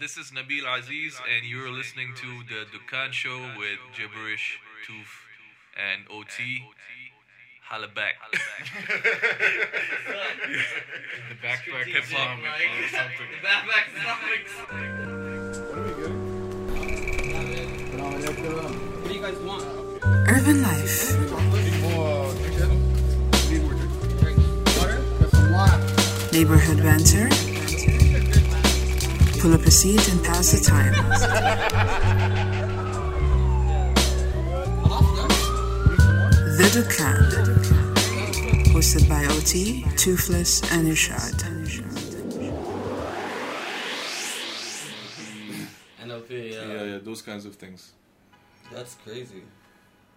This is Nabeel Azeez, and you're listening to the Dukkan Show with Gibberish, Toof, and OT. Holla back. The backpack Hip hop. Islamic or something. What do you guys want? Urban life, neighborhood banter. Pull up a seat and pass the time. The Dukkan, hosted by OT, Toofless, and Irshad. NLP, yeah. yeah, yeah, those kinds of things. That's crazy.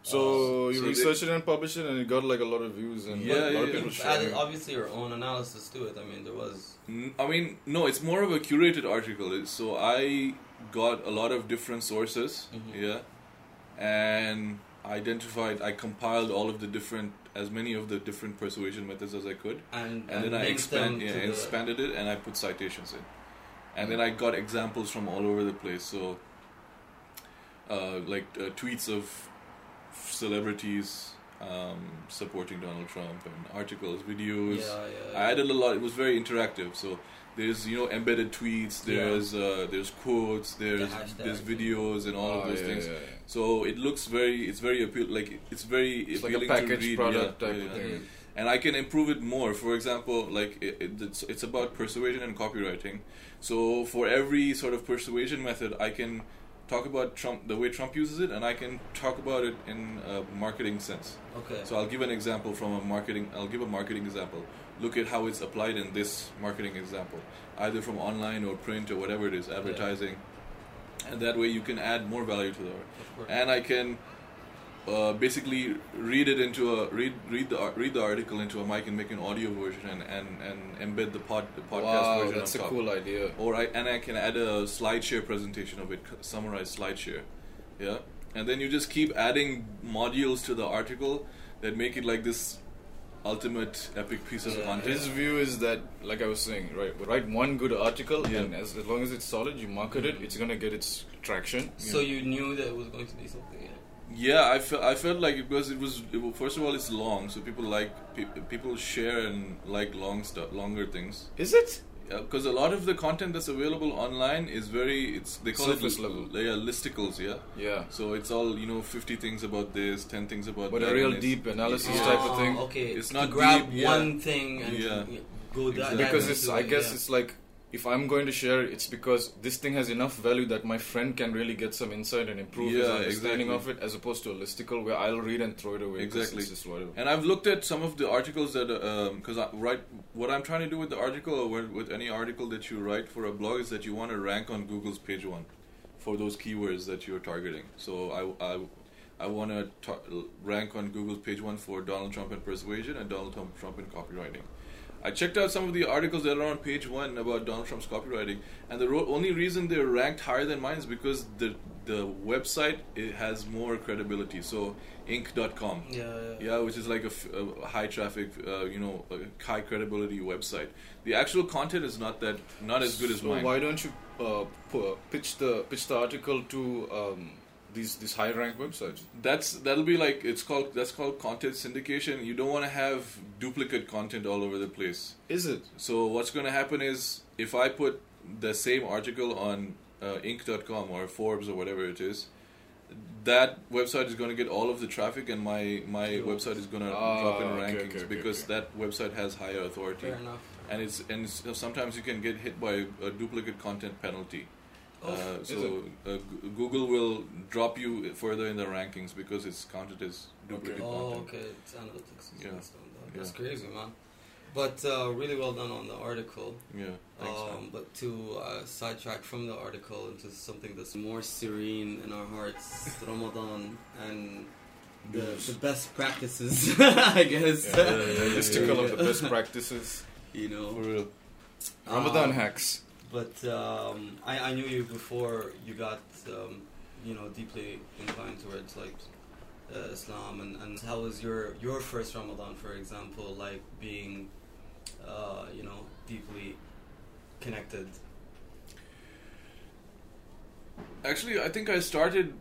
So you So researched it and published it, and it got like a lot of views and Yeah, like, a lot yeah, of people You've sharing. added obviously your own analysis to it. I mean, there was. I mean, no, it's more of a curated article. So I got a lot of different sources, yeah, and identified. I compiled all of the different, as many of the different persuasion methods as I could, And, and then I expand, yeah, the- expanded it, and I put citations in, and then I got examples from all over the place. So, uh, like uh, tweets of celebrities um, supporting Donald Trump, and articles, videos. Yeah, yeah. I added a lot. It was very interactive. So there's you know embedded tweets. Yeah. There's uh, there's quotes. There's hashtags. there's videos and all Ah, of those yeah, things. yeah, yeah. So it looks very. It's very appeal. Like it's very It's like a appealing to read. product yeah, type yeah, of yeah. thing. And I can improve it more. For example, like it, it, it's it's about persuasion and copywriting. So for every sort of persuasion method, I can talk about Trump the way Trump uses it, and I can talk about it in a marketing sense. Okay. So I'll give an example from a marketing. I'll give a marketing example. Look at how it's applied in this marketing example, either from online or print or whatever it is, advertising, and that way you can add more value to the art. Of course. And I can uh, basically read it into a read read the read the article into a mic and make an audio version and and, and embed the pod the podcast Wow, version that's a top. cool idea. Or I and I can add a SlideShare presentation of it, c- summarized SlideShare, yeah. And then you just keep adding modules to the article that make it like this ultimate epic piece of Yeah. content. His view is that, like I was saying, right, write one good article, Yeah. and as, as long as it's solid, you market it, it's gonna get its traction. so you knew that it was going to be something. Yeah. Yeah, I felt I felt like it because it was it, wa- first of all it's long, so people like pe- people share and like long stuff, longer things. Is it? Because a lot of the content that's available online is very it's they call Surface it level. yeah listicles, yeah. Yeah. So it's all you know, fifty things about this, ten things about But that. a real deep analysis Yeah. type of thing. Oh, Okay. It's to not grab deep, yeah. one thing and Yeah. go that Exactly. because it's i guess yeah. it's like if i'm going to share it it's because this thing has enough value that my friend can really get some insight and improve his understanding exactly. of it as opposed to a listicle where i'll read and throw it away. Exactly. it's just whatever And I've looked at some of the articles that, uh, um, because I write, what I'm trying to do with the article or with- with any article that you write for a blog is that you want to rank on Google's page one for those keywords that you're targeting. So I, I, I want to rank on Google's page one for Donald Trump and persuasion and Donald Trump, Trump and copywriting. I checked out some of the articles that are on page one about Donald Trump's copywriting, and the ro- only reason they're ranked higher than mine is because the the website it has more credibility. So Inc.com, Yeah, yeah. yeah, which is like a, f- a high traffic, uh, you know, a high credibility website. The actual content is not that not as good as so mine. why don't you uh, pu- pitch the pitch the article to um, these these high rank websites That's that'll be like it's called that's called content syndication. You don't want to have duplicate content all over the place. is it So what's going to happen is if I put the same article on uh, Inc.com or Forbes or whatever it is, that website is going to get all of the traffic, and my my website is going to Ah, drop in okay, rankings okay, okay, because okay. that website has higher authority, Fair enough. and it's and it's, sometimes you can get hit by a duplicate content penalty. Oh, uh, so uh, Google will drop you further in the rankings because it's counted as duplicate Oh, content. okay. It's analytics. is Yeah. that. That's Yeah. crazy, man. But uh, really well done on the article. Yeah, thanks. man. Um, but to uh, sidetrack from the article into something that's more serene in our hearts, Ramadan and the, the best practices, I guess. yeah, yeah, yeah, yeah, listicle of the best practices You For know. real. ramadan Um, hacks But um, I, I knew you before you got, um, you know, deeply inclined towards like uh, Islam, and, and how was your your first Ramadan, for example, like being, uh, you know, deeply connected? Actually, I think I started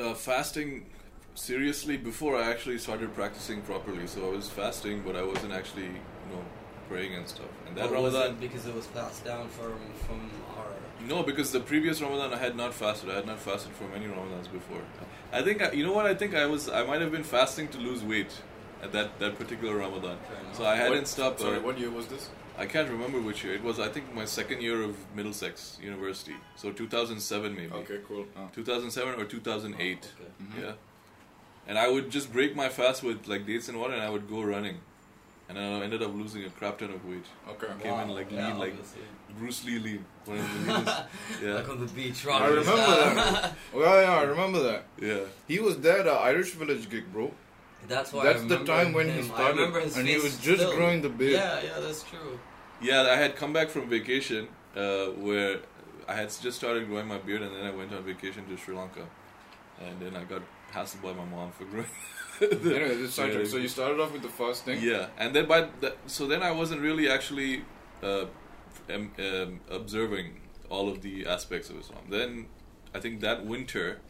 uh, fasting seriously before I actually started practicing properly. So I was fasting, but I wasn't actually, you know, praying and stuff. And that Or was Ramadan, it because it was passed down from from our. no, because the previous Ramadan I had not fasted. I had not fasted for many Ramadans before. I think I, you know what I think I was. I might have been fasting to lose weight at that that particular Ramadan. So I hadn't What- stopped. Sorry, uh, what year was this? I can't remember which year. It was I think my second year of Middlesex University. So 2007 maybe. Okay, cool. Oh. 2007 or 2008. Okay. Mm-hmm. Yeah. And I would just break my fast with like dates and water, and I would go running, and I ended up losing a crap ton of weight. Okay. Came in like yeah, lean, like obviously. Bruce Lee lean. One of the leanest. yeah, Like on the beach, I remember style. that. Oh, yeah, yeah, I remember that. yeah. He was there at Irish Village gig, bro. That's why. I That's the time when he him. I started, remember his and he was just still. growing the beard. Yeah, yeah, that's true. Yeah, I had come back from vacation uh, where I had just started growing my beard, and then I went on vacation to Sri Lanka, and then I got hassled by my mom for growing. Anyway, this Yeah. So you started off with the fasting. Yeah, and then by the, so then I wasn't really actually uh, um, um, observing all of the aspects of Islam. Then I think that winter,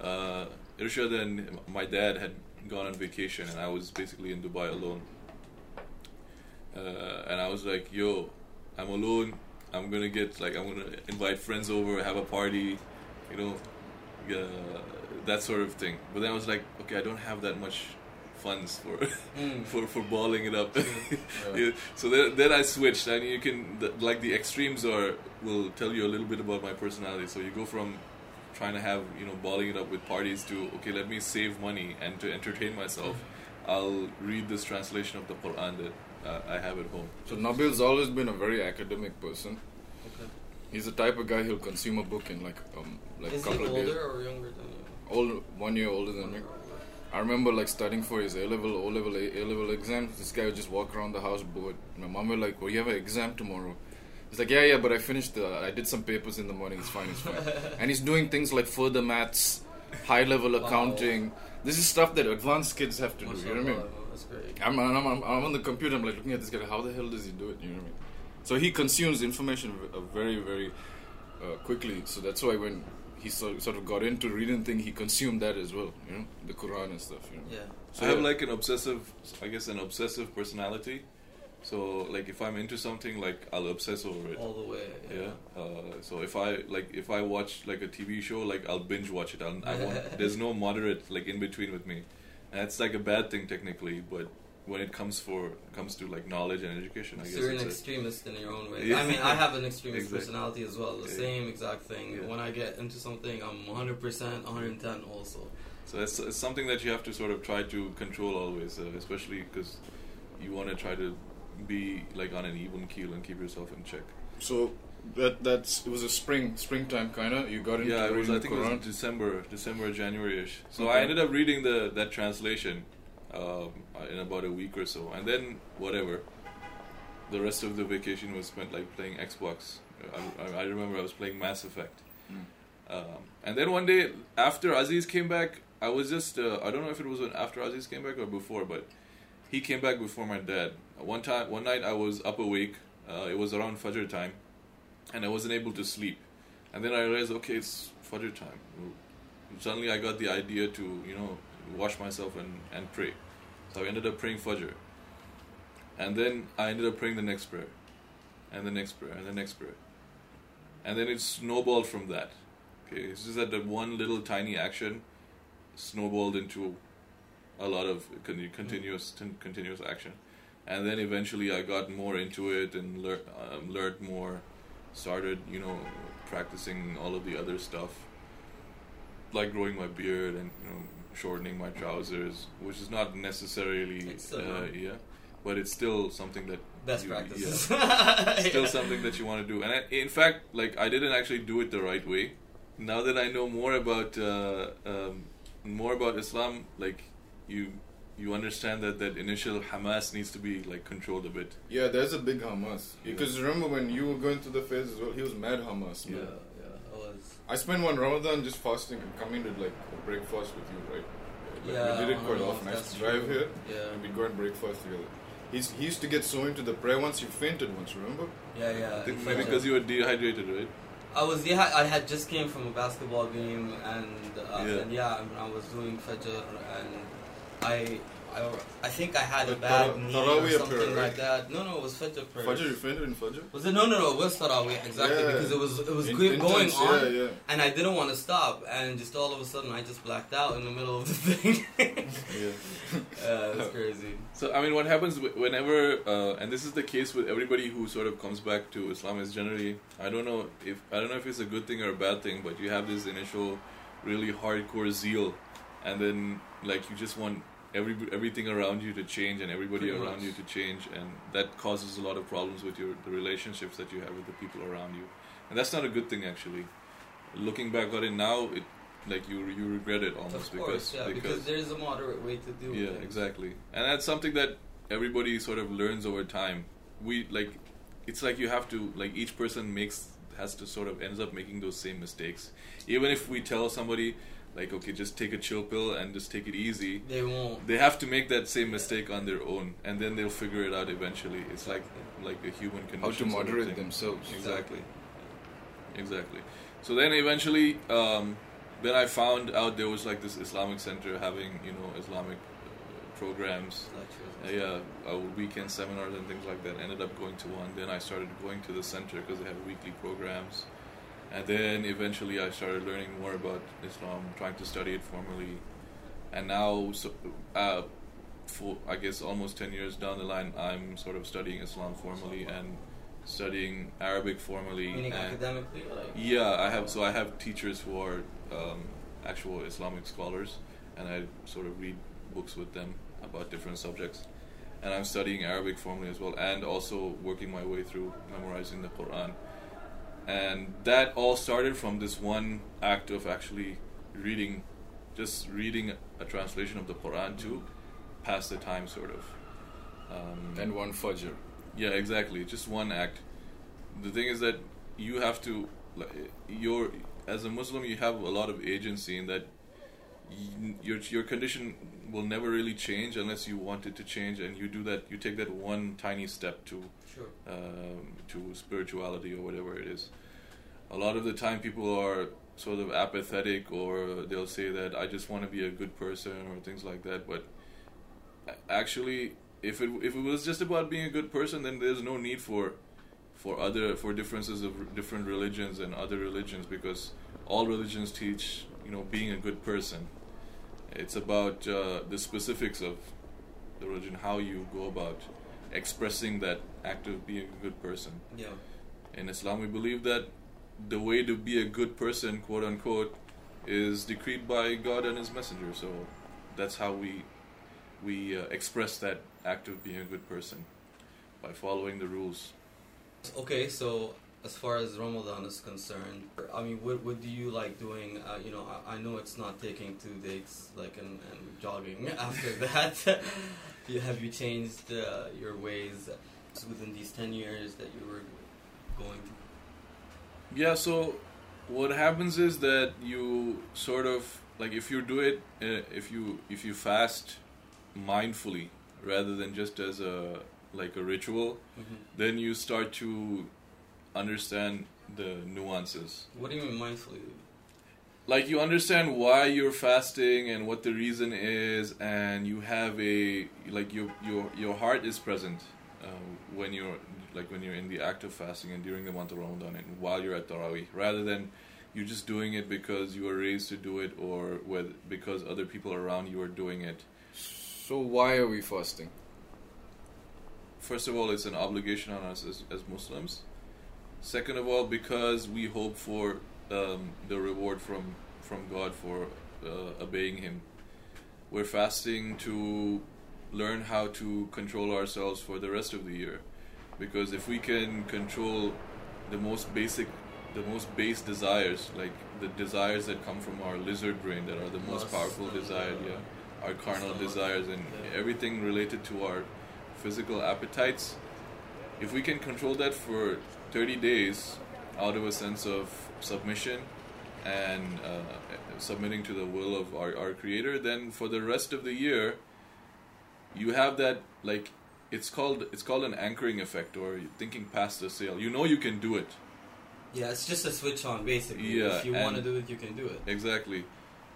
uh, Irshad and my dad had gone on vacation, and I was basically in Dubai alone. Uh, and I was like, "Yo, I'm alone. I'm gonna get like I'm gonna invite friends over, have a party, you know, uh, that sort of thing." But then I was like, "Okay, I don't have that much funds for." Mm. for for balling it up. Yeah. Yeah, So then, then I switched, and you can the, like the extremes are will tell you a little bit about my personality. So you go from trying to have you know balling it up with parties to okay, let me save money and to entertain myself. I'll read this translation of the Quran that uh, I have at home. So Nabeel's always been a very academic person. Okay. He's the type of guy who'll consume a book in like um like a Is he couple of older days. or younger than you? Old, one year older than me. I remember like studying for his A level, O level, A level exams. This guy would just walk around the house bored. My mom was like, "Well, you have an exam tomorrow." He's like, "Yeah, yeah, but I finished. The, I did some papers in the morning. It's fine, it's fine." and he's doing things like further maths, high level Wow. accounting. This is stuff that advanced kids have to do. You know what I mean? That's great. I'm, I'm, I'm, I'm on the computer. I'm like looking at this guy. How the hell does he do it? You know what I mean? So he consumes information uh, very, very uh, quickly. So that's why when he sort, sort of got into reading thing, he consumed that as well. You know, the Quran and stuff. You know? Yeah. So I have like an obsessive, I guess, an obsessive personality. So like if I'm into something, like I'll obsess over it. All the way. Yeah. Uh, so if I like if I watch like a TV show, like I'll binge watch it. I'll, I won't. There's no moderate like in between with me, and it's like a bad thing technically. But when it comes for comes to like knowledge and education, I So guess you're an it's a, extremist in your own way. Yeah. I mean, I have an extremist Exactly. personality as well. The Yeah. same exact thing. Yeah. When I get into something, I'm 100%, 110 also. so it's, it's something that you have to sort of try to control always, uh, especially because you want to try to be like on an even keel and keep yourself in check. So that that's it was a spring springtime kind of. You got into Yeah, it was. I the think it was December, December, January-ish. So Okay. I ended up reading the that translation um, in about a week or so, and then whatever. The rest of the vacation was spent like playing Xbox. I, I, remember I was playing Mass Effect, Mm. um, and then one day after Azeez came back, I was just uh, I don't know if it was when after Azeez came back or before, but he came back before my dad. One time, one night I was up awake. Uh, it was around Fajr time, and I wasn't able to sleep. And then I realized, okay, it's Fajr time. Suddenly, I got the idea to you know wash myself and and pray. So I ended up praying Fajr. And then I ended up praying the next prayer, and the next prayer, and the next prayer. And then it snowballed from that. Okay, it's just that the one little tiny action snowballed into a lot of con- continuous continuous action, and then eventually I got more into it and lear- um, learned more. Started, you know, practicing all of the other stuff, like growing my beard and you know shortening my trousers, which is not necessarily uh, yeah, but it's still something that Best you- practices. yeah, still Yeah. something that you want to do. And I, in fact, like I didn't actually do it the right way. Now that I know more about uh, um, more about Islam, like you you understand that that initial Hamas needs to be like controlled a bit. Yeah, there's a big Hamas. Yeah. Because remember when you were going through the phase as well, he was mad Hamas. Man. yeah, I. Spent one Ramadan just fasting and coming to like breakfast with you, right? Like, Yeah, we did it quite often. I used to drive true. here Yeah. and we'd go and breakfast together. He's, he used to get so into the prayer once you fainted once, remember? Yeah, yeah. I think maybe because you were dehydrated, right? I was yeah. I had just came from a basketball game, and uh, Yeah. and yeah, I was doing fajr, and I. I, I think I had a bad Tara- knee Tarawih or something prayer, right? like that. No, no, it was Fajr prayer. Fajr, you fainted in Fajr? Was it? No, no, no. It was Tarawih exactly Yeah. because it was it was In- go- going intense, on, Yeah, yeah. and I didn't want to stop, and just all of a sudden I just blacked out in the middle of the thing. Yeah. uh, it's crazy. So I mean, what happens whenever, uh, and this is the case with everybody who sort of comes back to Islam is generally, I don't know if I don't know if it's a good thing or a bad thing, but you have this initial, really hardcore zeal, and then like you just want every everything around you to change and everybody Pretty around much. you to change, and that causes a lot of problems with your the relationships that you have with the people around you, and that's not a good thing actually. Looking back on it now, it like you you regret it almost Of because course, yeah, because, there's a moderate way to do it. yeah things. exactly and that's something that everybody sort of learns over time we like it's like you have to like each person makes has to sort of ends up making those same mistakes even if we tell somebody like okay just take a chill pill and just take it easy They won't. they have to make that same mistake on their own and then they'll figure it out eventually it's like like a human condition How to sort of moderate themselves. Exactly. Exactly. So then eventually, um, then I found out there was like this Islamic center having you know Islamic uh, programs, uh, yeah, uh, weekend seminars and things like that. Ended up going to one. Then I started going to the center because they have weekly programs, and then eventually I started learning more about Islam, trying to study it formally, and now so, uh, for I guess almost ten years down the line, I'm sort of studying Islam formally and studying Arabic formally. Meaning and academically, like yeah, I have. So I have teachers who are um, actual Islamic scholars, and I sort of read books with them about different subjects. And I'm studying Arabic formally as well, and also working my way through memorizing the Quran. And that all started from this one act of actually reading, just reading a translation of the Quran to pass the time, sort of. Um, And one Fajr. yeah, exactly. Just one act. The thing is that you have to, you're as a Muslim, you have a lot of agency in that. Your your condition will never really change unless you want it to change, and you do that. You take that one tiny step to sure. um, to spirituality or whatever it is. A lot of the time, people are sort of apathetic, or they'll say that I just want to be a good person or things like that. But actually, if it if it was just about being a good person, then there's no need for for other for differences of different religions and other religions because all religions teach you know being a good person. It's about uh, the specifics of the religion, how you go about expressing that act of being a good person. Yeah. In Islam, we believe that the way to be a good person, quote unquote, is decreed by God and His Messenger. So that's how we we uh, express that act of being a good person by following the rules. Okay, so as far as Ramadan is concerned, I mean, what what do you like doing? Uh, you know, I, I know it's not taking two days like and, and jogging after that. You, have you changed uh, your ways within these ten years that you were going? through? Yeah. So what happens is that you sort of like if you do it, uh, if you if you fast mindfully rather than just as a like a ritual, then you start to understand the nuances. What do you mean mindfully? Like you understand why you're fasting and what the reason is, and you have a like your your your heart is present uh, when you're like when you're in the act of fasting and during the month of Ramadan and while you're at Tarawih, rather than you're just doing it because you were raised to do it or with because other people around you are doing it. So why are we fasting? First of all, it's an obligation on us as, as Muslims. Second of all, because we hope for um, the reward from from God for uh, obeying Him. We're fasting to learn how to control ourselves for the rest of the year, because if we can control the most basic, the most base desires, like the desires that come from our lizard brain, that are the most powerful desires, yeah, our carnal desires, and everything related to our physical appetites, if we can control that for 30 days out of a sense of submission and uh, submitting to the will of our, our creator then for the rest of the year you have that like it's called it's called an anchoring effect or thinking past the sail you know you can do it Yeah, it's just a switch on basically. Yeah, if you want to do it, you can do it. Exactly,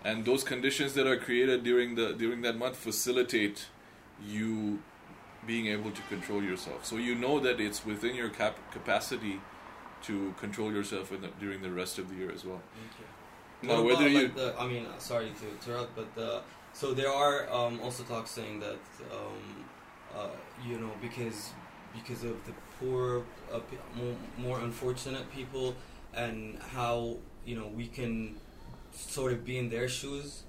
and those conditions that are created during the during that month facilitate you being able to control yourself. So you know that it's within your cap- capacity to control yourself in the, during the rest of the year as well. Now, whether about, you like, the, I mean, uh, sorry to interrupt, but uh, so there are um, also talks saying that um, uh, you know because because of the poor, uh, more, more unfortunate people, and how you know we can sort of be in their shoes.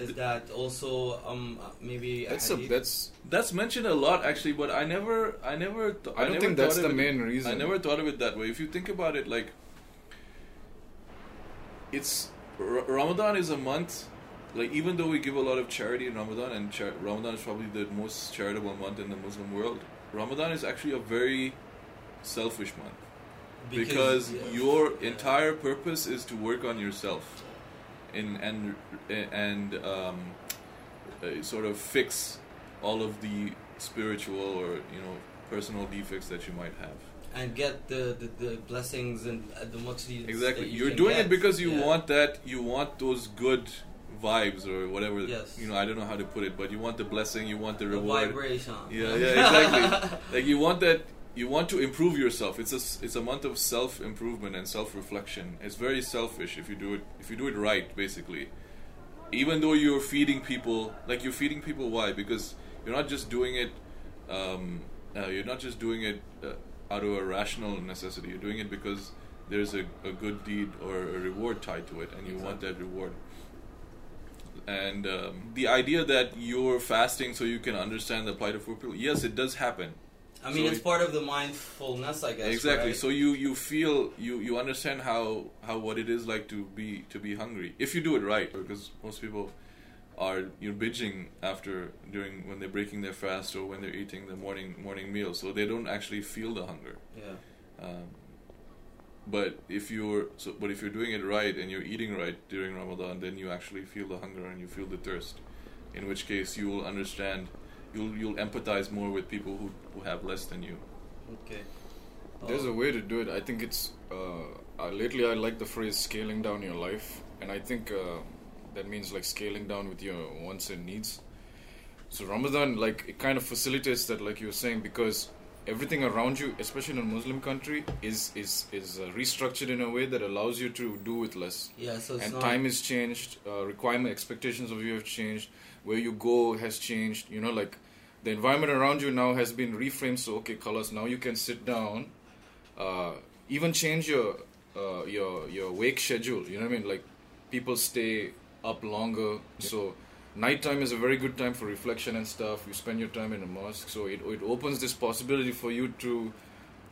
Is that also um, maybe That's a that's. That's mentioned a lot actually, but I never, I never, th- I don't never think that's thought the of it- main reason. I never thought of it that way. If you think about it, like it's R- Ramadan is a month. Like even though we give a lot of charity in Ramadan, and char- Ramadan is probably the most charitable month in the Muslim world, Ramadan is actually a very selfish month because, yeah, your yeah. entire purpose is to work on yourself, in and and um, uh, sort of fix all of the spiritual or you know personal defects that you might have. and get the, the, the blessings and uh, the much Exactly. you You're can doing get. it because you Yeah. want that. You want those good vibes or whatever. Yes. You know, I don't know how to put it, but you want the blessing. You want the the reward. vibration. Yeah, yeah, exactly. like you want that. You want to improve yourself. It's a it's a month of self improvement and self reflection. It's very selfish if you do it if you do it right, basically. Even though you're feeding people, like you're feeding people, why? Because you're not just doing it. Um, uh, you're not just doing it uh, out of a rational necessity. You're doing it because there's a, a good deed or a reward tied to it, and you want that reward. And um, the idea that you're fasting so you can understand the plight of poor people, yes, it does happen. I mean, So it's it- part of the mindfulness, I guess. exactly. right? So you you feel you you understand how how what it is like to be to be hungry if you do it right, because most people are you know binging after during when they're breaking their fast or when they're eating the morning morning meal, so they don't actually feel the hunger. yeah. Um, but if you're so, but if you're doing it right and you're eating right during Ramadan, then you actually feel the hunger and you feel the thirst. In which case, you will understand, you'll you'll empathize more with people who, who have less than you. Okay. There's a way to do it. I think it's uh, uh, lately I like the phrase scaling down your life, and I think uh, that means like scaling down with your wants and needs. So Ramadan, like it kind of facilitates that, like you were saying, because everything around you, especially in a Muslim country, is is is uh, restructured in a way that allows you to do with less. Yeah, so it's and not. time is changed uh, requirement expectations of you have changed where you go has changed you know like the environment around you now has been reframed so okay colors now you can sit down uh, even change your uh, your your wake schedule you know what i mean? Like people stay up longer so nighttime is a very good time for reflection and stuff you spend your time in a mosque so it, it opens this possibility for you to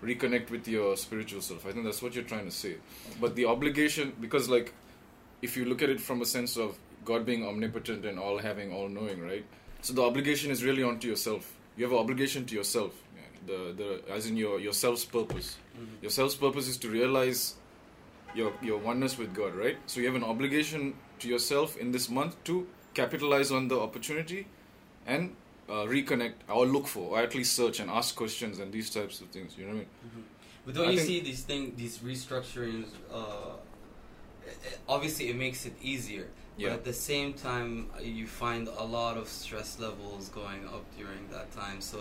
reconnect with your spiritual self. I think that's what you're trying to say. But the obligation because like if you look at it from a sense of god being omnipotent and all having all knowing right so the obligation is really onto yourself you have an obligation to yourself the the as in your your self's purpose Mhm. your self's purpose is to realize your your oneness with god right so you have an obligation to yourself in this month to capitalize on the opportunity and uh, reconnect or look for or at least search and ask questions and these types of things you know what i mean But don't I you see these thing, these restructurings? Uh, obviously, it makes it easier. Yeah. But at the same time, uh, you find a lot of stress levels going up during that time. So,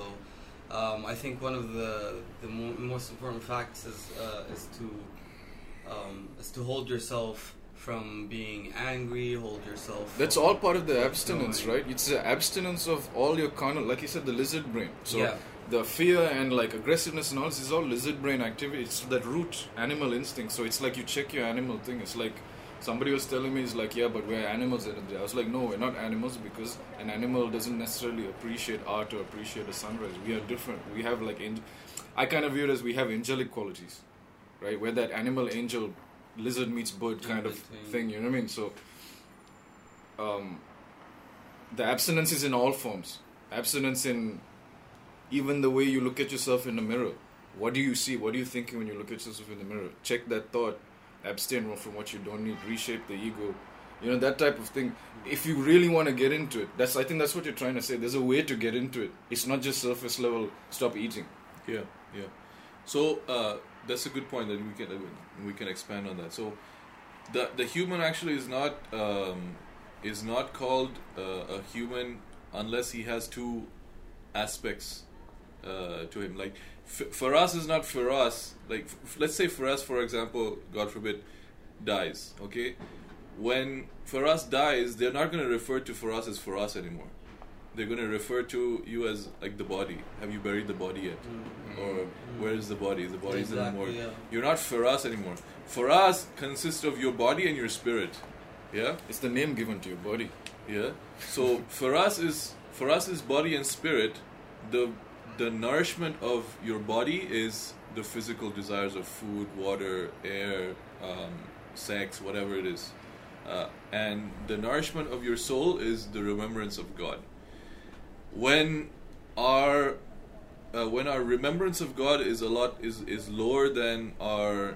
um, I think one of the the mo- most important facts is uh, is to um, is to hold yourself from being angry. Hold yourself. That's all part of the abstinence, going- right? It's the abstinence of all your carnal, like you said, the lizard brain. So Yeah. the fear and like aggressiveness and all this is all lizard brain activity. It's that root animal instinct. So it's like you check your animal thing. It's like somebody was telling me, it's like, yeah, but we're animals. I was like, no, we're not animals because an animal doesn't necessarily appreciate art or appreciate a sunrise. We are different. We have like, I kind of view it as we have angelic qualities, right? Where that animal angel, lizard meets bird kind of between. thing. You know what I mean? So um, the abstinence is in all forms. Abstinence in even the way you look at yourself in the mirror. What do you see? What are you thinking when you look at yourself in the mirror? Check that thought. Abstain from what you don't need. Reshape the ego. You know that type of thing. If you really want to get into it, that's I think that's what you're trying to say. There's a way to get into it. It's not just surface level. Stop eating. Yeah, yeah. So uh, that's a good point that we can we can expand on that. So, the the human actually is not um, is not called uh, a human unless he has two aspects uh, to him. Like f- Feras is not Feras. Like f- let's say Feras, for example, God forbid, dies. Okay, when Feras dies, they're not going to refer to Feras as Feras anymore. They're going to refer to you as like the body. Have you buried the body yet? Mm-hmm. Or where is the body? The body's in the Exactly, morgue. yeah. You're not Feras anymore. Feras consists of your body and your spirit. Yeah. It's the name given to your body. Yeah. So Feras is Feras is body and spirit. The the nourishment of your body is the physical desires of food, water, air, um, sex, whatever it is, uh, and the nourishment of your soul is the remembrance of God. When our uh, when our remembrance of God is a lot is is lower than our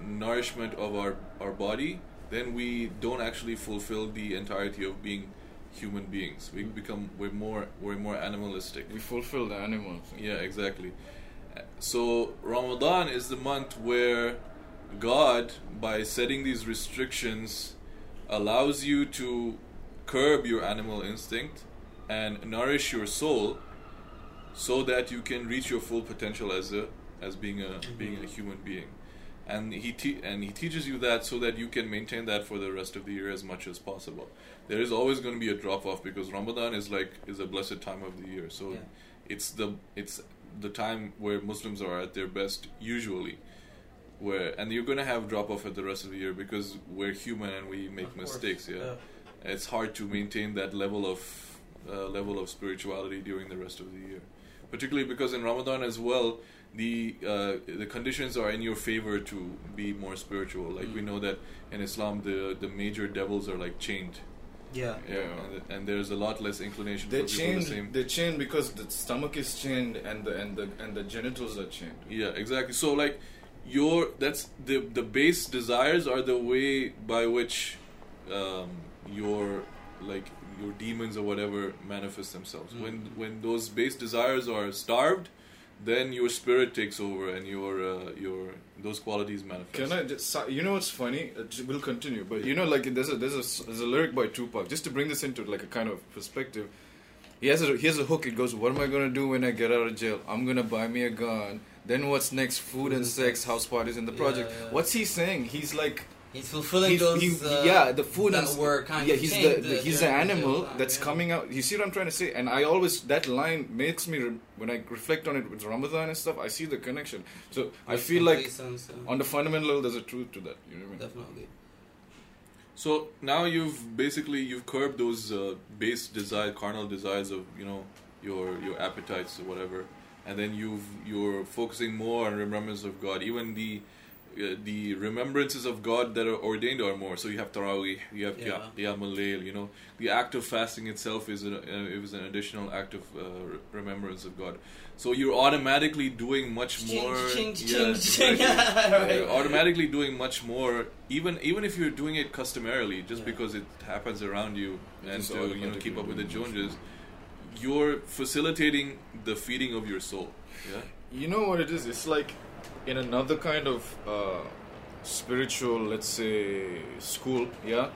nourishment of our our body, then we don't actually fulfill the entirety of being human beings. We become we're more we're more animalistic. We fulfill the animals. Yeah, exactly. So Ramadan is the month where God, by setting these restrictions, allows you to curb your animal instinct and nourish your soul, so that you can reach your full potential as a as being a being a human being. And he te- and he teaches you that so that you can maintain that for the rest of the year as much as possible. There is always going to be a drop off because Ramadan is like is a blessed time of the year. So Yeah. it's the it's the time where Muslims are at their best usually. Where and you're gonna have drop off at the rest of the year because we're human and we make mistakes. Yeah. yeah. it's hard to maintain that level of uh, level of spirituality during the rest of the year, particularly because in Ramadan as well, the uh, the conditions are in your favor to be more spiritual. Like we Mm. know that in Islam, the the major devils are like chained. Yeah. Yeah. and, and there's a lot less inclination They're for people to chained. same. They're chained because the stomach is chained and the and the and the genitals are chained. Yeah, exactly. So like your that's the the base desires are the way by which um, your like your demons or whatever manifest themselves. Mm. When when those base desires are starved, then your spirit takes over and your uh, your those qualities manifest. Can I just? You know what's funny? Uh, We'll continue, but you know, like there's a there's a s- there's a lyric by Tupac. Just to bring this into like a kind of perspective, he has a he has a hook. It goes, "What am I gonna do when I get out of jail? I'm gonna buy me a gun. Then what's next? Food and sex, house parties and the Yeah, project." yeah. What's he saying? He's like. He's fulfilling He's, those. he- uh, yeah, the food that and were kind yeah, of he's chained, the, the he's the during the animal jail that's yeah. coming out. You see what I'm trying to say? And I always that line makes me re- when I reflect on it with Ramadan and stuff. I see the connection. So I feel like sense, yeah. on the fundamental level, there's a truth to that. You know what I mean? Definitely. So now you've basically you've curbed those uh, base desire, carnal desires of you know your your appetites or whatever, and then you've you're focusing more on remembrance of God. Even the uh, the remembrances of God that are ordained are more. So you have Taraweeh, you have Yeah. Qiyam al-Layl, You know, the act of fasting itself is a, uh, is an additional act of uh, re- remembrance of God. So you're automatically doing much more. ching, yeah, ching, ching. exactly. Right. You're automatically doing much more, even even if you're doing it customarily, just Yeah. because it happens around you, It and is to you know keep up with the doing Joneses, you're facilitating the feeding of your soul. Yeah. You know what it is? It's like in another kind of uh, spiritual, let's say, school, yeah?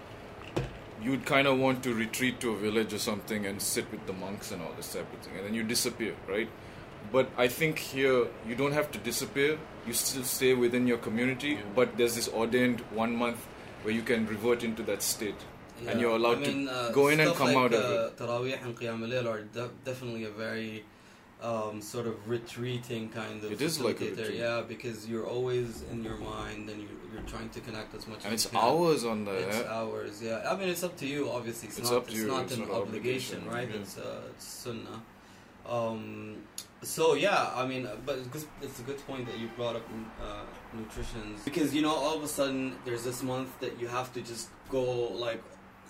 You'd kind of want to retreat to a village or something and sit with the monks and all this type of thing, and then you disappear, right? But I think here you don't have to disappear. You still stay within your community, but there's this ordained one month where you can revert into that state, and you're allowed I mean, to uh, go in and come like, out of uh, it. Taraweeh and Qiyam al-Layl are de- definitely a very um, sort of retreating kind of It is like a retreat. Yeah, because you're always in your mind and you, you're trying to connect as much And as it's you can. hours on the. It's yeah? hours, yeah. I mean, it's up to you. Obviously, it's, It's not. up to it's you, not it's an not an obligation, obligation, right? yeah. It's uh, it's sunnah. Um, so yeah, I mean, uh, but it's, it's a good point that you brought up uh, nutrition because you know all of a sudden there's this month that you have to just go like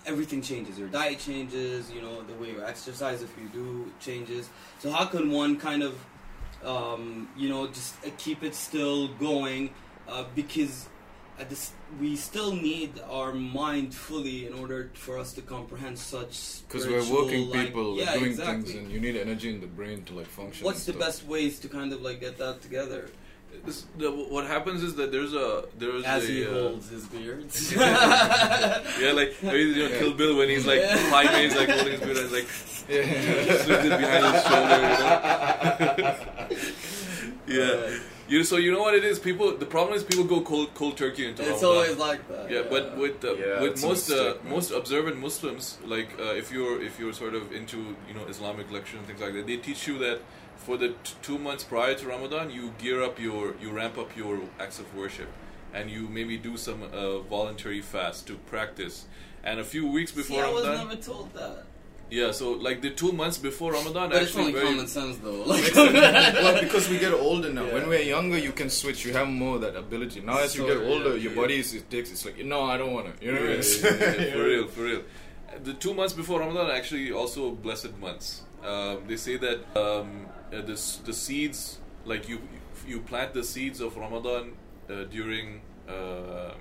everything changes. Your diet changes. You know the way you exercise if you do changes. So how can one kind of um, you know just uh, keep it still going uh, because at this, we still need our mind fully in order for us to comprehend such Because we're working like- people, yeah, doing exactly. things, and you need energy in the brain to like function. What's the stuff. best ways to kind of like get that together? This- the, what happens is that there's a there's As a he uh, holds his beard. yeah like you know Kill Bill when he's like five days like holding his beard and like slips it behind his shoulder. You know? yeah. You so you know what it is. People the problem is people go cold cold turkey into It's Ramadan. always like that. Yeah, but with uh, Yeah, with most uh, mistake, man. most observant Muslims, like uh, if you're if you're sort of into you know Islamic lecture and things like that, they teach you that for the t- two months prior to Ramadan, you gear up your you ramp up your acts of worship, and you maybe do some uh, voluntary fast to practice. And a few weeks See, before I was Ramadan, never told that. yeah, so like the two months before Ramadan, But it's actually only very common sense though. Like, well, because we get older now. Yeah. When we're younger, you can switch. You have more of that ability. Now, as you get older, yeah, your yeah. body is, it takes. It's like, no, I don't want to. You know what I Yeah, mean? yeah, yeah, for real, for real. The two months before Ramadan are actually also blessed months. Um, they say that um, uh, the the seeds, like you you plant the seeds of Ramadan uh, during uh, uh,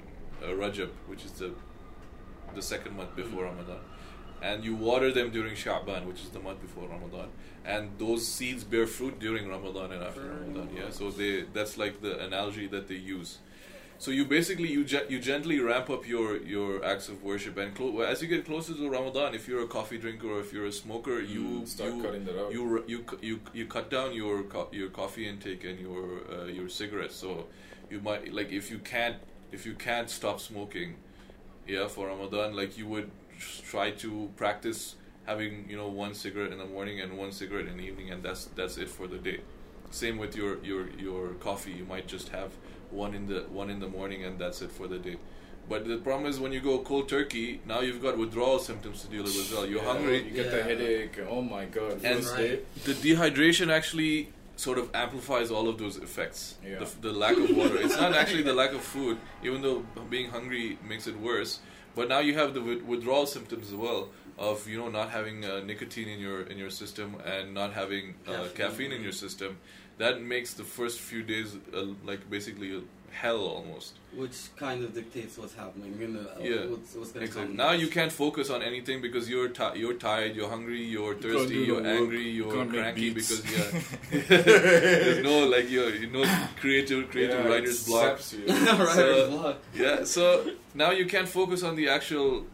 Rajab, which is the the second month before Ramadan, and you water them during Sha'ban, which is the month before Ramadan, and those seeds bear fruit during Ramadan and after Ramadan. Yeah, so they that's like the analogy that they use. So you basically you ge- you gently ramp up your your acts of worship and clo- as you get closer to Ramadan, if you're a coffee drinker or if you're a smoker, you Mm, start you, cutting that out. You you you you cut down your co- your coffee intake and your uh, your cigarettes. So you might like if you can't if you can't stop smoking, yeah, for Ramadan, like you would try to practice having you know one cigarette in the morning and one cigarette in the evening, and that's that's it for the day. Same with your your your coffee. You might just have one in the one in the morning, and that's it for the day. But the problem is when you go cold turkey, now you've got withdrawal symptoms to deal with as well. You're Yeah, hungry, You get the headache. Oh my god. and Right. the dehydration actually sort of amplifies all of those effects. Yeah. The, the lack of water. It's not actually the lack of food, even though being hungry makes it worse. But now you have the withdrawal symptoms as well of you know not having uh, nicotine in your in your system and not having uh, Caffeine. caffeine in your system. That makes the first few days uh, like basically hell almost. which kind of dictates what's happening. You know, Yeah. what's, what's going to Exactly. come. Now you can't focus on anything because you're ti- you're tired, you're hungry, you're thirsty, do you're angry, you you're can't cranky because yeah, there's no like you you know creative creative Yeah, writer's it block. saps you. right, So- block. Yeah, so now you can't focus on the actual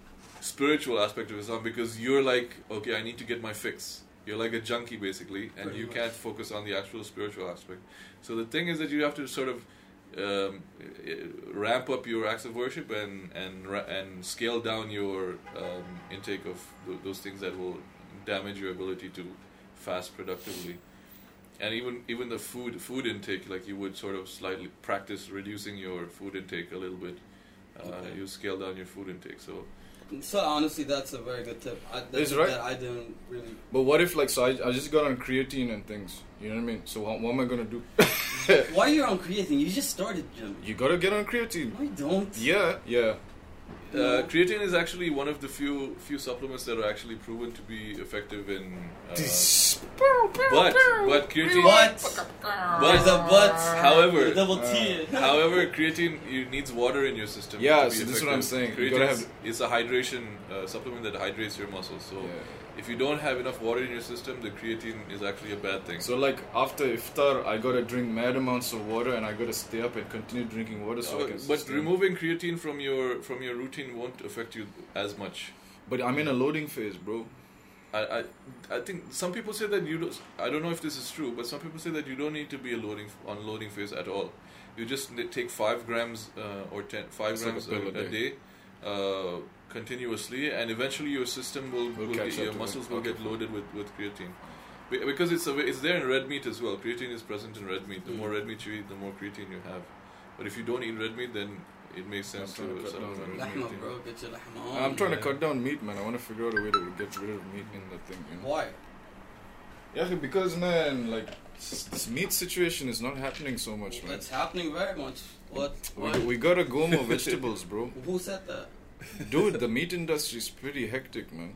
spiritual aspect of Islam because you're like, okay, I need to get my fix. You're like a junkie basically, and Pretty you much. can't focus on the actual spiritual aspect. So the thing is that you have to sort of um, ramp up your acts of worship and and and scale down your um, intake of th- those things that will damage your ability to fast productively. And even even the food food intake, like you would sort of slightly practice reducing your food intake a little bit. Uh, Okay. You scale down your food intake. So So honestly, that's a very good tip. I, that, It's right. That I didn't really. But what if like so I, I just got on creatine and things. You know what I mean? So what, what am I gonna do? Why are you're on creatine? You just started gym. you gotta get on creatine. I don't. Yeah, yeah. Uh, creatine is actually one of the few few supplements that are actually proven to be effective in. Uh, but but creatine. But there's a but. However, double T. However, creatine you needs water in your system. Yeah, so this is what I'm saying. You Creatine gotta have- is a hydration uh, supplement that hydrates your muscles. So Yeah. If you don't have enough water in your system, the creatine is actually a bad thing. So like after iftar, I gotta drink mad amounts of water and I gotta stay up and continue drinking water so I Uh, can. but removing creatine from your from your routine won't affect you as much. But I'm in a loading phase, bro. I, I I think some people say that you don't. I don't know if this is true, but some people say that you don't need to be a loading on loading phase at all. You just take five grams uh, or ten five It's like grams a a, a a day, uh, continuously, and eventually your system will, Will will get, your muscles will get loaded with, with creatine. Because it's a, it's there in red meat as well. Creatine is present in red meat. The Mm. more red meat you eat, the more creatine you have. But if you don't eat red meat, then it makes sense I'm to to cut down supplement on with Lahma, bro. Get your lahma on. I'm trying to cut down meat, man. I want to figure out a way to get rid of meat in the thing. You know? Why? Yeah, because man, like this meat situation is not happening so much, man. It's happening very much. What? We, Why? we gotta go more vegetables, bro. Who said that? Dude, the meat industry is pretty hectic, man.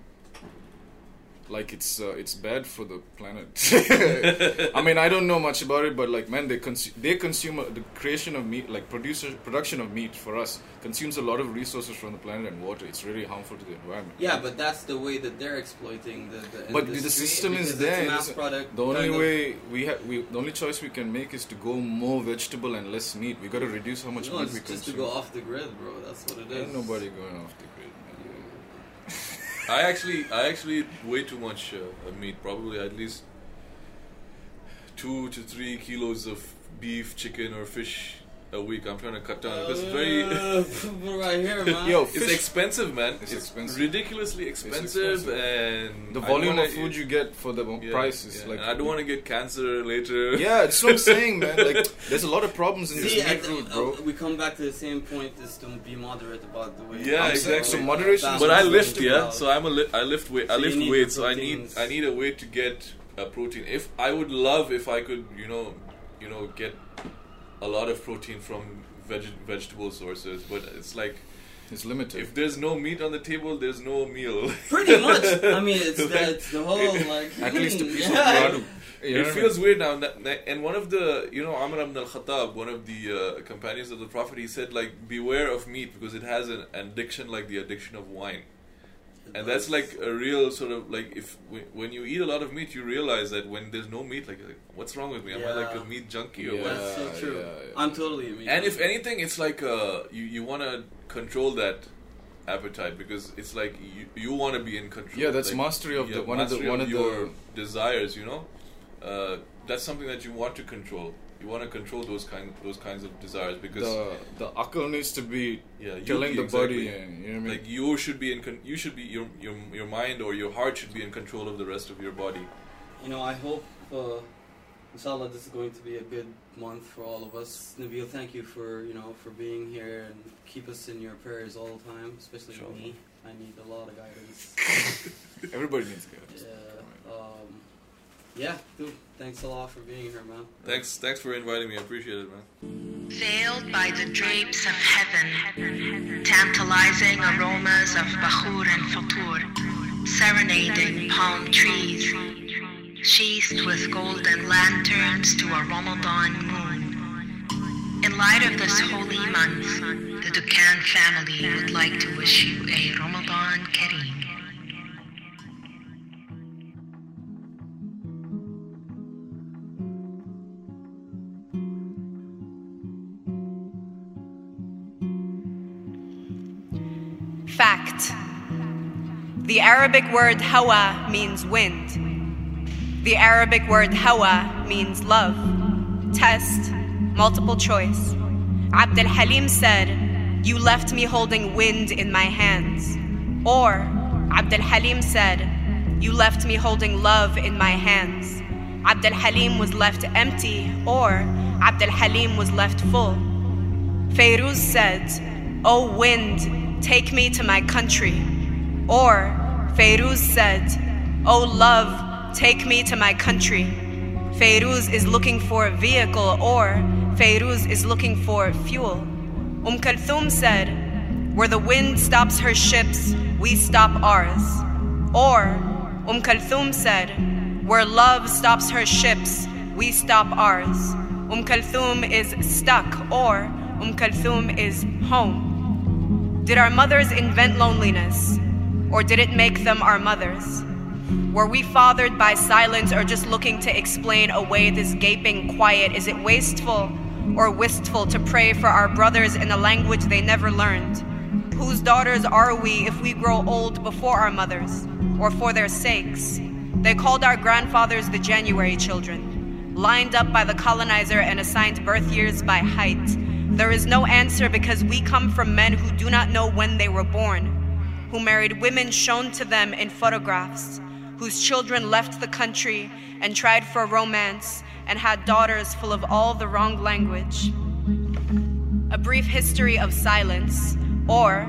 Like it's uh, it's bad for the planet. I mean, I don't know much about it, but like, man, they consume they consume uh, the creation of meat, like producer production of meat for us consumes a lot of resources from the planet and water. It's really harmful to the environment. Yeah, but that's the way that they're exploiting the. the But the system is there. Mass product. The only kind of- way we have, we the only choice we can make is to go more vegetable and less meat. We got to reduce how much No, meat it's we just to consume. go off the grid, bro. That's what it is. Ain't nobody going off the grid. I actually, I actually eat way too much uh, meat. Probably at least two to three kilos of beef, chicken, or fish a week. I'm trying to cut down because it's very. Uh, right here, man. Yo, It's expensive, man. It's It's, expensive. ridiculously expensive, expensive. and the volume wanna of food eat- you get for the yeah, price is yeah. like. And I don't want to get cancer later. Yeah, that's what I'm saying, man. Like, there's a lot of problems in this See, meat at the- route, bro. uh, we come back to the same point: is to be moderate about the way. Yeah, I'm saying, exactly. So moderation. But I lift, yeah. about- So I'm a li- I lift weight. I So you lift weight. So I need. I need a way to get a protein. If I would love if I could, you know, you know, get a lot of protein from veg- vegetable sources. But it's like It's limited. if there's no meat on the table, there's no meal. Pretty much. I mean, it's Like, the, it's the whole like. At least a piece yeah. of gradu. You it what I feels mean? weird now. that- that- And one of the, you know, Umar ibn al-Khattab, one of the uh, companions of the Prophet, he said, like, beware of meat because it has an addiction like the addiction of wine. And that's like a real sort of like if when you eat a lot of meat, you realize that when there's no meat, like, like what's wrong with me? Am I like a meat junkie or Yeah. what? That's so true. yeah, yeah. I'm totally. a meat And if anything, it's like uh, you you want to control that appetite because it's like you you want to be in control. Yeah, that's like, mastery of the- one of the- mastery one of the- your desires. You know, uh, that's something that you want to control. You want to control those kind those kinds of desires because the the akal needs to be yeah, you- killing the exactly. body, and you know what I mean. Like you should be in con- you should be your your your mind or your heart should be in control of the rest of your body. You know, I hope, uh, inshallah, this is going to be a good month for all of us. Nabeel, thank you for you know for being here and keep us in your prayers all the time, especially Inshallah. me. I need a lot of guidance. Everybody needs guidance. yeah, um, yeah, dude. Thanks a lot for being here, man. Thanks thanks for inviting me. I appreciate it, man. Veiled by the drapes of heaven, tantalizing aromas of bakhur and futur, serenading palm trees, sheathed with golden lanterns to a Ramadan moon. In light of this holy month, the Dukkan family would like to wish you a Ramadan The Arabic word hawa means wind. The Arabic word hawa means love. Test. Multiple choice. Abd al Halim said, You left me holding wind in my hands. Or, Abd al Halim said, You left me holding love in my hands. Abd al Halim was left empty, or Abd al Halim was left full. Feiruz said, O wind, take me to my country. Or Feiruz said, O love, take me to my country. Feiruz is looking for a vehicle, or Feiruz is looking for fuel. Umm Kulthum said, Where the wind stops her ships, we stop ours. Or Umm Kulthum said, Where love stops her ships, we stop ours. Umm Kulthum is stuck, or Umm Kulthum is home. Did our mothers invent loneliness, or did it make them our mothers? Were we fathered by silence or just looking to explain away this gaping quiet? Is it wasteful or wistful to pray for our brothers in a language they never learned? Whose daughters are we if we grow old before our mothers, or for their sakes? They called our grandfathers the January children, lined up by the colonizer and assigned birth years by height. There is no answer because we come from men who do not know when they were born, who married women shown to them in photographs, whose children left the country and tried for romance and had daughters full of all the wrong language. A brief history of silence, or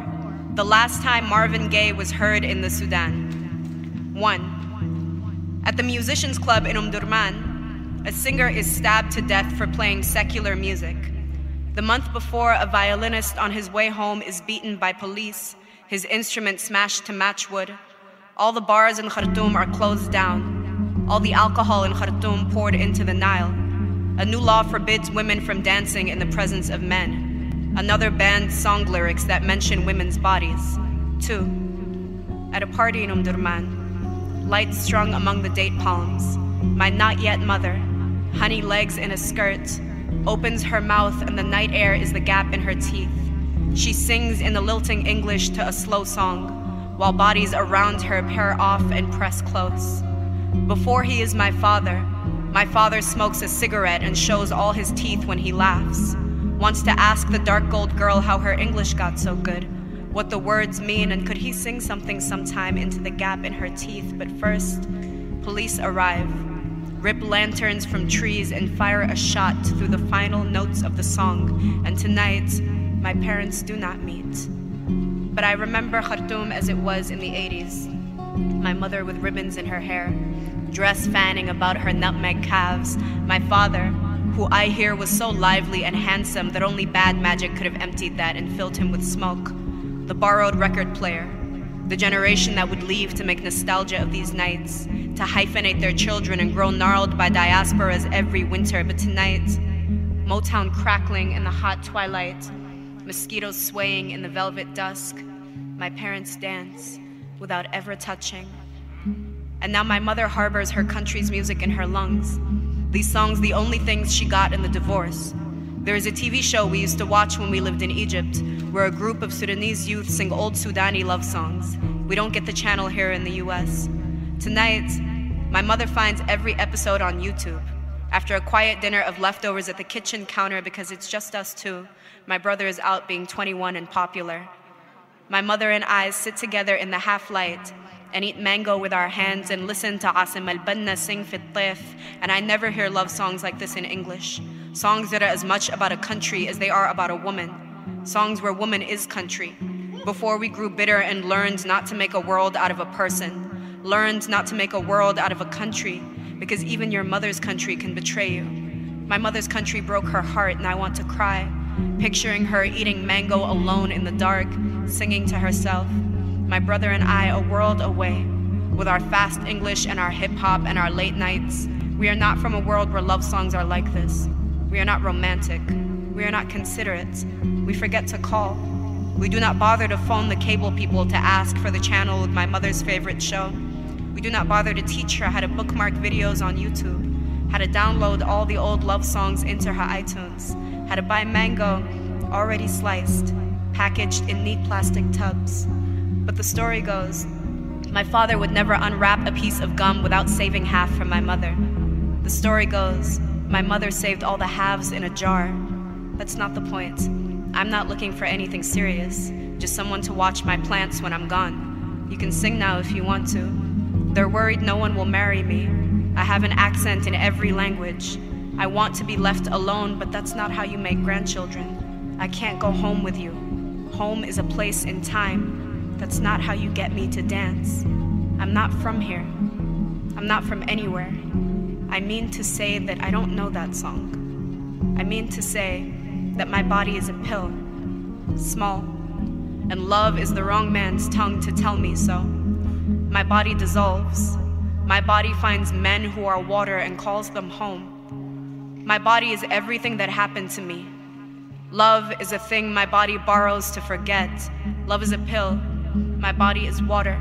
the last time Marvin Gaye was heard in the Sudan. 1. At the Musicians Club in Omdurman, a singer is stabbed to death for playing secular music. The month before, a violinist on his way home is beaten by police, his instrument smashed to matchwood. All the bars in Khartoum are closed down. All the alcohol in Khartoum poured into the Nile. A new law forbids women from dancing in the presence of men. Another bans song lyrics that mention women's bodies. Two, at a party in Omdurman, lights strung among the date palms, my not yet mother, honey legs in a skirt, opens her mouth and the night air is the gap in her teeth. She sings in the lilting English to a slow song, while bodies around her pair off and press close. Before he is my father, my father smokes a cigarette and shows all his teeth when he laughs. Wants to ask the dark gold girl how her English got so good, what the words mean, and could he sing something sometime into the gap in her teeth. But first, police arrive, rip lanterns from trees, and fire a shot through the final notes of the song. And tonight, my parents do not meet. But I remember Khartoum as it was in the 80s. My mother with ribbons in her hair, dress fanning about her nutmeg calves. My father, who I hear was so lively and handsome that only bad magic could have emptied that and filled him with smoke. The borrowed record player, the generation that would leave to make nostalgia of these nights, to hyphenate their children and grow gnarled by diasporas every winter. But tonight, Motown crackling in the hot twilight, mosquitoes swaying in the velvet dusk, my parents dance without ever touching. And now my mother harbors her country's music in her lungs. These songs, the only things she got in the divorce. There is a TV show we used to watch when we lived in Egypt, where a group of Sudanese youth sing old Sudani love songs. We don't get the channel here in the US. Tonight, my mother finds every episode on YouTube. After a quiet dinner of leftovers at the kitchen counter because it's just us two, my brother is out being 21 and popular. My mother and I sit together in the half light and eat mango with our hands and listen to Asim al Banna sing Fit And I never hear love songs like this in English. Songs that are as much about a country as they are about a woman. Songs where woman is country. Before we grew bitter and learned not to make a world out of a person, learned not to make a world out of a country, because even your mother's country can betray you. My mother's country broke her heart, and I want to cry, picturing her eating mango alone in the dark, singing to herself. My brother and I, a world away, with our fast English and our hip hop and our late nights. We are not from a world where love songs are like this. We are not romantic. We are not considerate. We forget to call. We do not bother to phone the cable people to ask for the channel with my mother's favorite show. We do not bother to teach her how to bookmark videos on YouTube, how to download all the old love songs into her iTunes, how to buy mango already sliced, packaged in neat plastic tubs. But the story goes my father would never unwrap a piece of gum without saving half for my mother. The story goes my mother saved all the halves in a jar. That's not the point. I'm not looking for anything serious, just someone to watch my plants when I'm gone. You can sing now if you want to. They're worried no one will marry me. I have an accent in every language. I want to be left alone, but that's not how you make grandchildren. I can't go home with you. Home is a place in time. That's not how you get me to dance. I'm not from here. I'm not from anywhere. I mean to say that I don't know that song. I mean to say that my body is a pill, small, and love is the wrong man's tongue to tell me so. My body dissolves. My body finds men who are water and calls them home. My body is everything that happened to me. Love is a thing my body borrows to forget. Love is a pill. My body is water.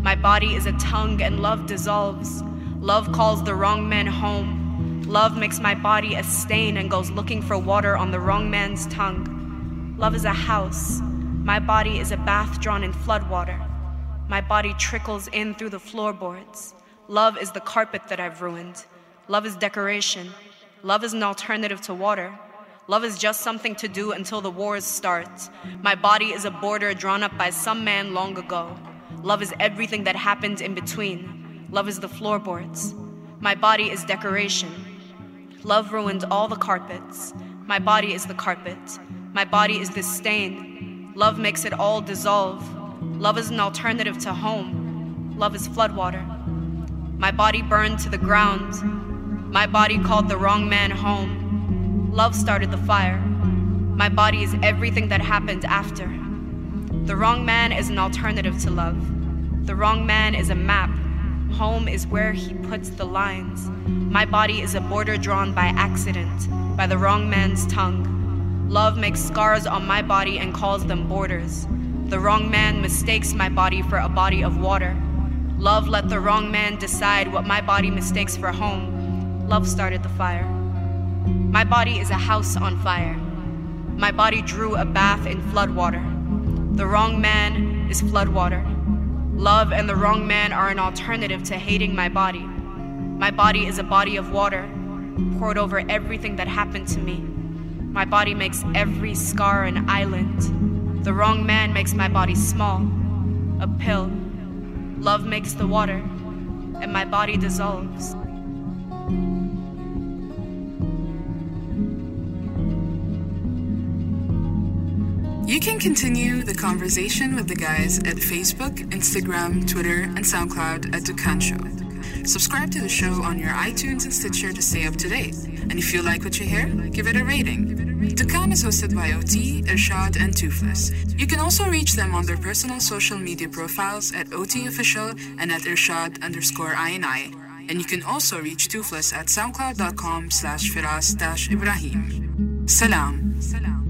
My body is a tongue, and love dissolves. Love calls the wrong man home. Love makes my body a stain and goes looking for water on the wrong man's tongue. Love is a house. My body is a bath drawn in floodwater. My body trickles in through the floorboards. Love is the carpet that I've ruined. Love is decoration. Love is an alternative to water. Love is just something to do until the wars start. My body is a border drawn up by some man long ago. Love is everything that happens in between. Love is the floorboards. My body is decoration. Love ruined all the carpets. My body is the carpet. My body is this stain. Love makes it all dissolve. Love is an alternative to home. Love is floodwater. My body burned to the ground. My body called the wrong man home. Love started the fire. My body is everything that happened after. The wrong man is an alternative to love. The wrong man is a map. Home is where he puts the lines. My body is a border drawn by accident, by the wrong man's tongue. Love makes scars on my body and calls them borders. The wrong man mistakes my body for a body of water. Love let the wrong man decide what my body mistakes for home. Love started the fire. My body is a house on fire. My body drew a bath in floodwater. The wrong man is floodwater. Love and the wrong man are an alternative to hating my body. My body is a body of water poured over everything that happened to me. My body makes every scar an island. The wrong man makes my body small, a pill. Love makes the water, and my body dissolves. You can continue the conversation with the guys at Facebook, Instagram, Twitter, and SoundCloud at Dukkan Show. Subscribe to the show on your iTunes and Stitcher to stay up to date. And if you like what you hear, give it a rating. Dukkan is hosted by OT, Irshad, and Toofless. You can also reach them on their personal social media profiles at OT Official and at Irshad underscore INI. And you can also reach Toofless at soundcloud.com slash feras dash Ibrahim. Salam. Salam.